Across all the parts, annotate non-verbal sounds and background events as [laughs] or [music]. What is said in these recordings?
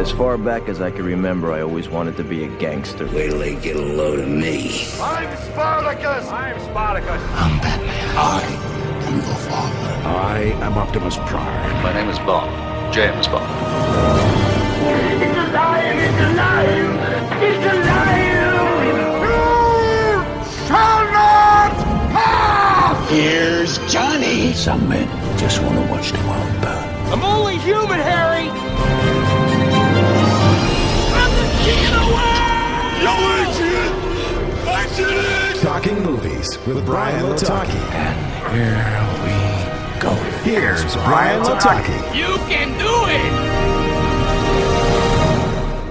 As far back as I can remember, I always wanted to be a gangster. Wait till they get a load of me. I'm Spartacus! I'm Spartacus! I'm Batman. I am your father. I am Optimus Prime. My name is Bond. James Bond. It's alive! It's alive! It's alive! You shall not pass! Here's Johnny. Some men just want to watch the world burn. I'm only human, Harry! Talking Movies with Brian Lataki. And here we go. Here's Brian Lataki. You can do it!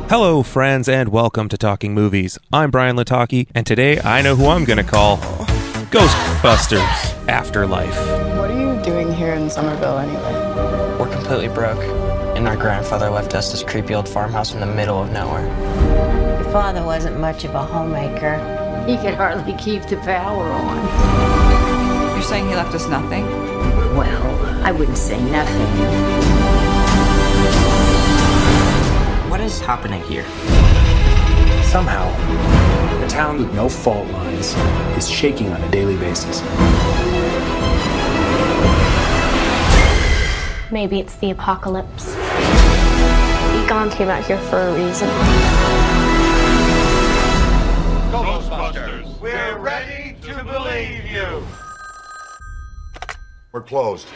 Hello, friends, and welcome to Talking Movies. I'm Brian Lataki, and today I know who I'm going to call Ghostbusters Afterlife. What are you doing here in Summerville anyway? We're completely broke, and our grandfather left us this creepy old farmhouse in the middle of nowhere. Your father wasn't much of a homemaker. He could hardly keep the power on. You're saying he left us nothing? Well, I wouldn't say nothing. What is happening here? Somehow, a town with no fault lines is shaking on a daily basis. Maybe it's the apocalypse. Egon came out here for a reason. Ghostbusters, we're ready to believe you! We're closed.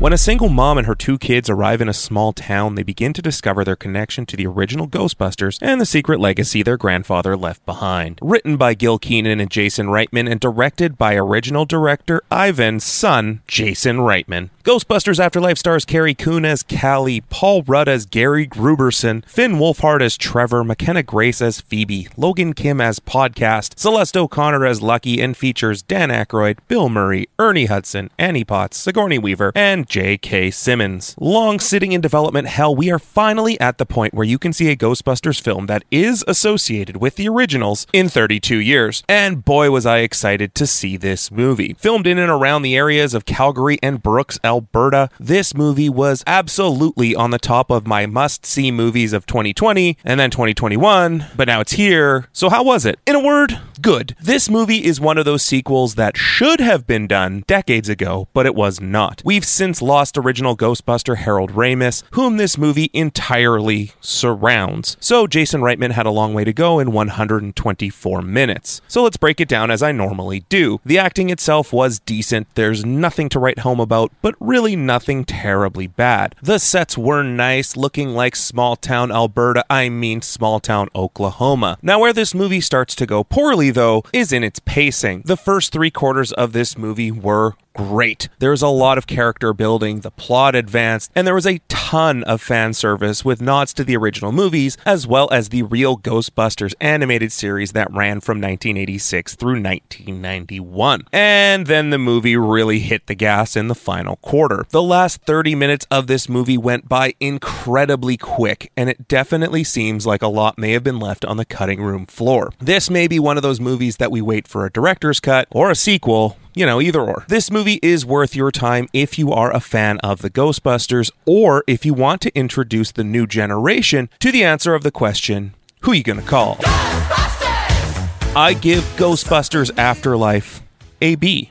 When a single mom and her two kids arrive in a small town, they begin to discover their connection to the original Ghostbusters and the secret legacy their grandfather left behind. Written by Gil Kenan and Jason Reitman and directed by original director Ivan's son, Jason Reitman. Ghostbusters Afterlife stars Carrie Coon as Callie, Paul Rudd as Gary Grooberson, Finn Wolfhard as Trevor, McKenna Grace as Phoebe, Logan Kim as Podcast, Celeste O'Connor as Lucky, and features Dan Aykroyd, Bill Murray, Ernie Hudson, Annie Potts, Sigourney Weaver, and J.K. Simmons. Long sitting in development hell, we are finally at the point where you can see a Ghostbusters film that is associated with the originals in 32 years. And boy, was I excited to see this movie. Filmed in and around the areas of Calgary and Brooks, Alberta, this movie was absolutely on the top of my must see movies of 2020 and then 2021, but now it's here. So, how was it? In a word, good. This movie is one of those sequels that should have been done decades ago, but it was not. We've since lost original Ghostbuster Harold Ramis, whom this movie entirely surrounds. So, Jason Reitman had a long way to go in 124 minutes. So, let's break it down as I normally do. The acting itself was decent, there's nothing to write home about, but really nothing terribly bad. The sets were nice, looking like small town Alberta, I mean small town Oklahoma. Now, where this movie starts to go poorly, though, is in its pacing. The first three quarters of this movie were great. There was a lot of character building, the plot advanced, and there was a ton of fan service with nods to the original movies, as well as the real Ghostbusters animated series that ran from 1986 through 1991. And then the movie really hit the gas in the final quarter. The last 30 minutes of this movie went by incredibly quick, and it definitely seems like a lot may have been left on the cutting room floor. This may be one of those movies that we wait for a director's cut or a sequel you know, either or. This movie is worth your time if you are a fan of the Ghostbusters or if you want to introduce the new generation to the answer of the question who you gonna call? I give Ghostbusters Afterlife a B.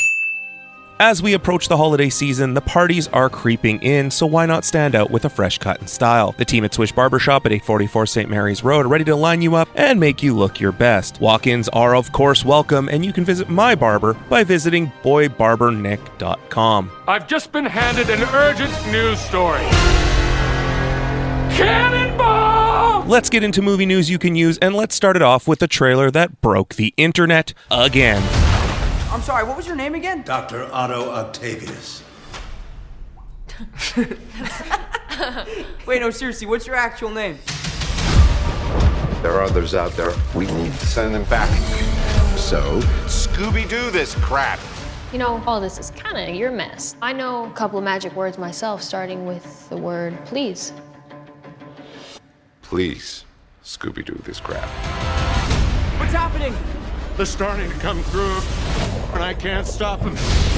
As we approach the holiday season, the parties are creeping in, so why not stand out with a fresh cut and style? The team at Swish Barbershop at 844 St. Mary's Road are ready to line you up and make you look your best. Walk ins are, of course, welcome, and you can visit my barber by visiting boybarbernick.com. I've just been handed an urgent news story. Cannonball! Let's get into movie news you can use, and let's start it off with a trailer that broke the internet again. I'm sorry, what was your name again? Dr. Otto Octavius. [laughs] Wait, no, seriously, what's your actual name? There are others out there. We need to send them back. So, Scooby Doo this crap. You know, all this is kind of your mess. I know a couple of magic words myself, starting with the word please. Please, Scooby Doo this crap. What's happening? They're starting to come through, and I can't stop them.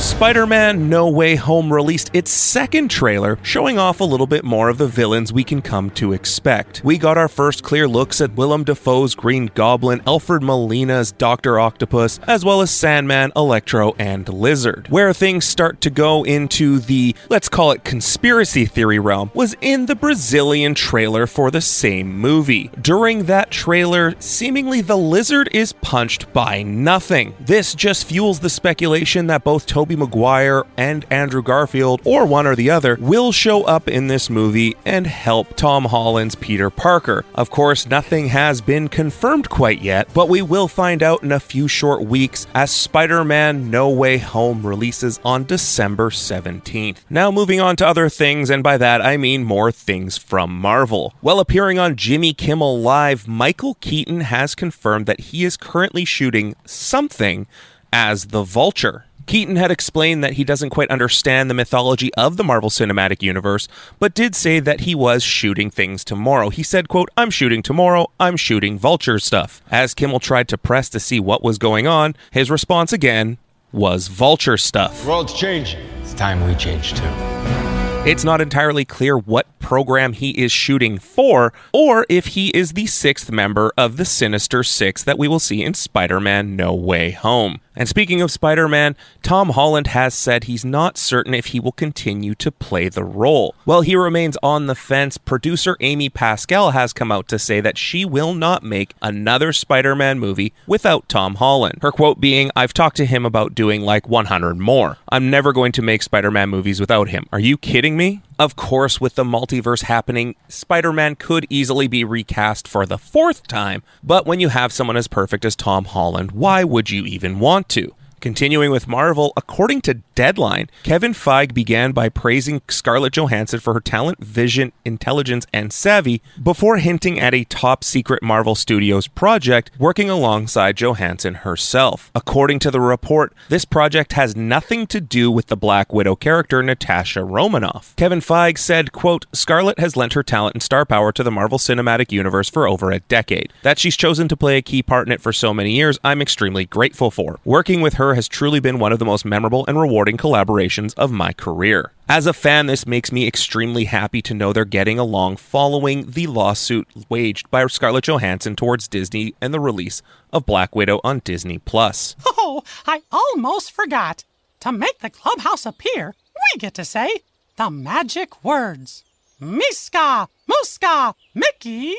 Spider Man No Way Home released its second trailer, showing off a little bit more of the villains we can come to expect. We got our first clear looks at Willem Dafoe's Green Goblin, Alfred Molina's Dr. Octopus, as well as Sandman, Electro, and Lizard. Where things start to go into the, let's call it conspiracy theory realm, was in the Brazilian trailer for the same movie. During that trailer, seemingly the Lizard is punched by nothing. This just fuels the speculation that both Tobey Maguire and Andrew Garfield, or one or the other, will show up in this movie and help Tom Holland's Peter Parker. Of course, nothing has been confirmed quite yet, but we will find out in a few short weeks as Spider Man No Way Home releases on December 17th. Now, moving on to other things, and by that I mean more things from Marvel. While appearing on Jimmy Kimmel Live, Michael Keaton has confirmed that he is currently shooting something as the Vulture. Keaton had explained that he doesn't quite understand the mythology of the Marvel Cinematic Universe, but did say that he was shooting things tomorrow. He said, quote, I'm shooting tomorrow, I'm shooting Vulture stuff. As Kimmel tried to press to see what was going on, his response again was Vulture stuff. The world's changing. It's time we change too. It's not entirely clear what program he is shooting for, or if he is the sixth member of the Sinister Six that we will see in Spider Man No Way Home. And speaking of Spider Man, Tom Holland has said he's not certain if he will continue to play the role. While he remains on the fence, producer Amy Pascal has come out to say that she will not make another Spider Man movie without Tom Holland. Her quote being, I've talked to him about doing like 100 more. I'm never going to make Spider Man movies without him. Are you kidding me? Of course, with the multiverse happening, Spider Man could easily be recast for the fourth time, but when you have someone as perfect as Tom Holland, why would you even want to? Continuing with Marvel, according to Deadline, Kevin Feige began by praising Scarlett Johansson for her talent, vision, intelligence, and savvy before hinting at a top secret Marvel Studios project working alongside Johansson herself. According to the report, this project has nothing to do with the Black Widow character Natasha Romanoff. Kevin Feige said, quote, Scarlett has lent her talent and star power to the Marvel Cinematic Universe for over a decade. That she's chosen to play a key part in it for so many years, I'm extremely grateful for. Working with her has truly been one of the most memorable and rewarding collaborations of my career. As a fan, this makes me extremely happy to know they're getting along following the lawsuit waged by Scarlett Johansson towards Disney and the release of Black Widow on Disney Plus. Oh, I almost forgot. To make the clubhouse appear, we get to say the magic words. Miska, Muska, Mickey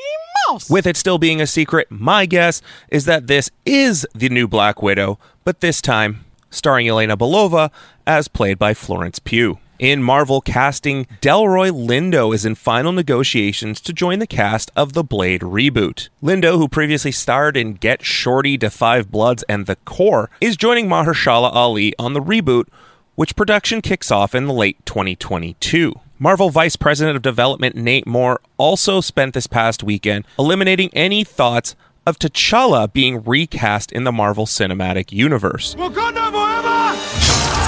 Mouse. With it still being a secret, my guess is that this is the new Black Widow, but this time starring Elena Belova as played by Florence Pugh. In Marvel casting, Delroy Lindo is in final negotiations to join the cast of the Blade reboot. Lindo, who previously starred in Get Shorty, Da Five Bloods, and The Core, is joining Mahershala Ali on the reboot, which production kicks off in the late 2022. Marvel Vice President of Development Nate Moore also spent this past weekend eliminating any thoughts of T'Challa being recast in the Marvel Cinematic Universe. Wakanda forever!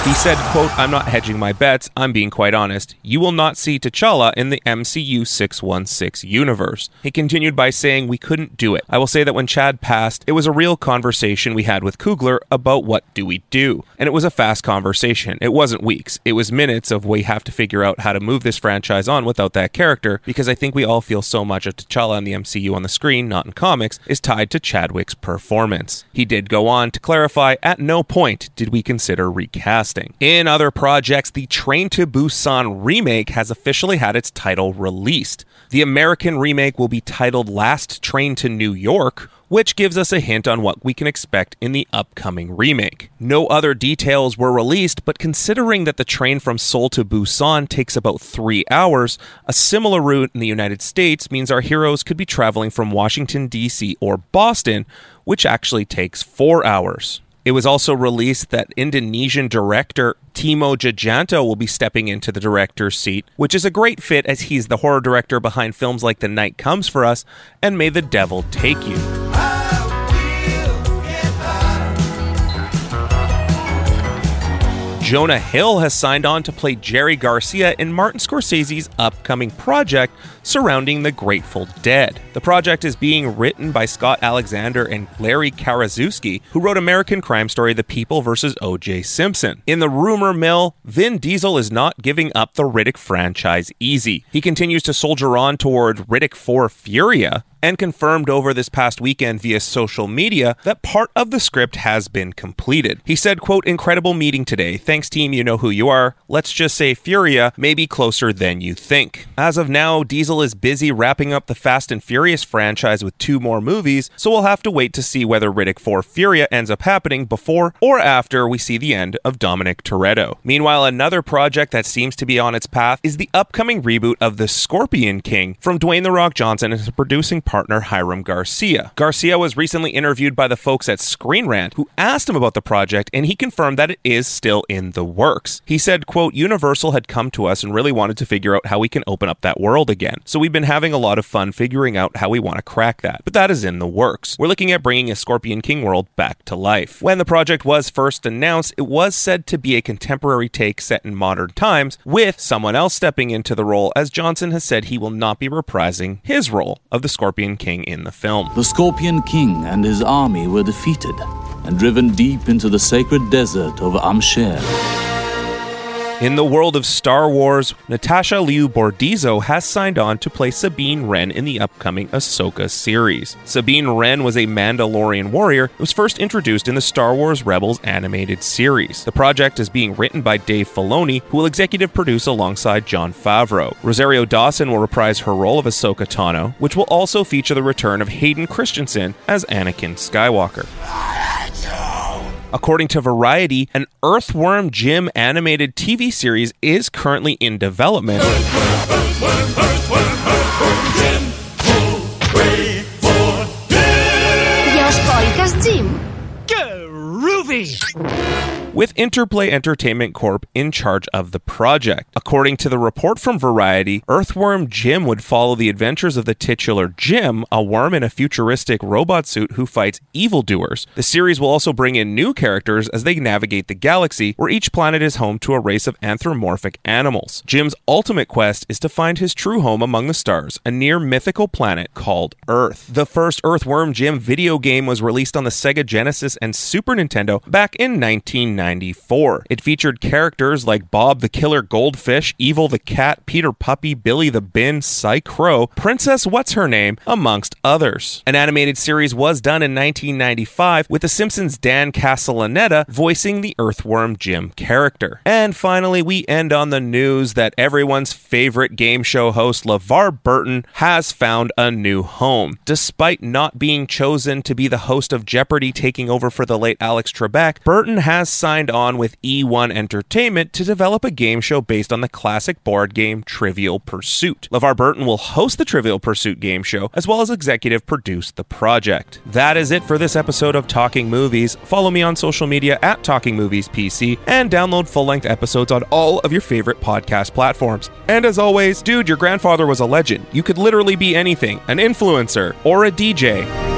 He said, quote, I'm not hedging my bets, I'm being quite honest. You will not see T'Challa in the MCU 616 universe. He continued by saying we couldn't do it. I will say that when Chad passed, it was a real conversation we had with Coogler about what do we do. And it was a fast conversation. It wasn't weeks. It was minutes of we have to figure out how to move this franchise on without that character because I think we all feel so much of T'Challa in the MCU on the screen, not in comics, is tied to Chadwick's performance. He did go on to clarify at no point did we consider recasting. In other projects, the Train to Busan remake has officially had its title released. The American remake will be titled Last Train to New York, which gives us a hint on what we can expect in the upcoming remake. No other details were released, but considering that the train from Seoul to Busan takes about three hours, a similar route in the United States means our heroes could be traveling from Washington, D.C. or Boston, which actually takes four hours. It was also released that Indonesian director Timo Tjahjanto will be stepping into the director's seat, which is a great fit as he's the horror director behind films like The Night Comes for Us and May the Devil Take You. Jonah Hill has signed on to play Jerry Garcia in Martin Scorsese's upcoming project surrounding the Grateful Dead. The project is being written by Scott Alexander and Larry Karaszewski, who wrote American crime story The People vs. O.J. Simpson. In the rumor mill, Vin Diesel is not giving up the Riddick franchise easy. He continues to soldier on toward Riddick 4 Furia, and confirmed over this past weekend via social media that part of the script has been completed. He said, quote, incredible meeting today. Thanks team, you know who you are. Let's just say Furia may be closer than you think. As of now, Diesel is busy wrapping up the Fast and Furious franchise with two more movies, so we'll have to wait to see whether Riddick 4 Furia ends up happening before or after we see the end of Dominic Toretto. Meanwhile, another project that seems to be on its path is the upcoming reboot of The Scorpion King from Dwayne The Rock Johnson and his producing partner Hiram Garcia. Garcia was recently interviewed by the folks at Screen Rant who asked him about the project and he confirmed that it is still in the works. He said, quote, Universal had come to us and really wanted to figure out how we can open up that world again. So we've been having a lot of fun figuring out how we want to crack that. But that is in the works. We're looking at bringing a Scorpion King world back to life. When the project was first announced, it was said to be a contemporary take set in modern times with someone else stepping into the role as Johnson has said he will not be reprising his role of the Scorpion King in the film. The Scorpion King and his army were defeated and driven deep into the sacred desert of Ahm Shere. In the world of Star Wars, Natasha Liu Bordizzo has signed on to play Sabine Wren in the upcoming Ahsoka series. Sabine Wren was a Mandalorian warrior who was first introduced in the Star Wars Rebels animated series. The project is being written by Dave Filoni, who will executive produce alongside Jon Favreau. Rosario Dawson will reprise her role of Ahsoka Tano, which will also feature the return of Hayden Christensen as Anakin Skywalker. According to Variety, an Earthworm Jim animated TV series is currently in development. Jim. Groovy! With Interplay Entertainment Corp in charge of the project. According to the report from Variety, Earthworm Jim would follow the adventures of the titular Jim, a worm in a futuristic robot suit who fights evildoers. The series will also bring in new characters as they navigate the galaxy, where each planet is home to a race of anthropomorphic animals. Jim's ultimate quest is to find his true home among the stars, a near mythical planet called Earth. The first Earthworm Jim video game was released on the Sega Genesis and Super Nintendo back in 1990. 1994. It featured characters like Bob the Killer Goldfish, Evil the Cat, Peter Puppy, Billy the Bin, Psy-Crow, Princess What's Her Name, amongst others. An animated series was done in 1995 with The Simpsons' Dan Castellaneta voicing the Earthworm Jim character. And finally, we end on the news that everyone's favorite game show host, LeVar Burton, has found a new home. Despite not being chosen to be the host of Jeopardy taking over for the late Alex Trebek, Burton has signed on with E1 Entertainment to develop a game show based on the classic board game Trivial Pursuit. LeVar Burton will host the Trivial Pursuit game show as well as executive produce the project. That is it for this episode of Talking Movies. Follow me on social media at Talking Movies PC and download full length episodes on all of your favorite podcast platforms. And as always, dude, your grandfather was a legend. You could literally be anything an influencer or a DJ.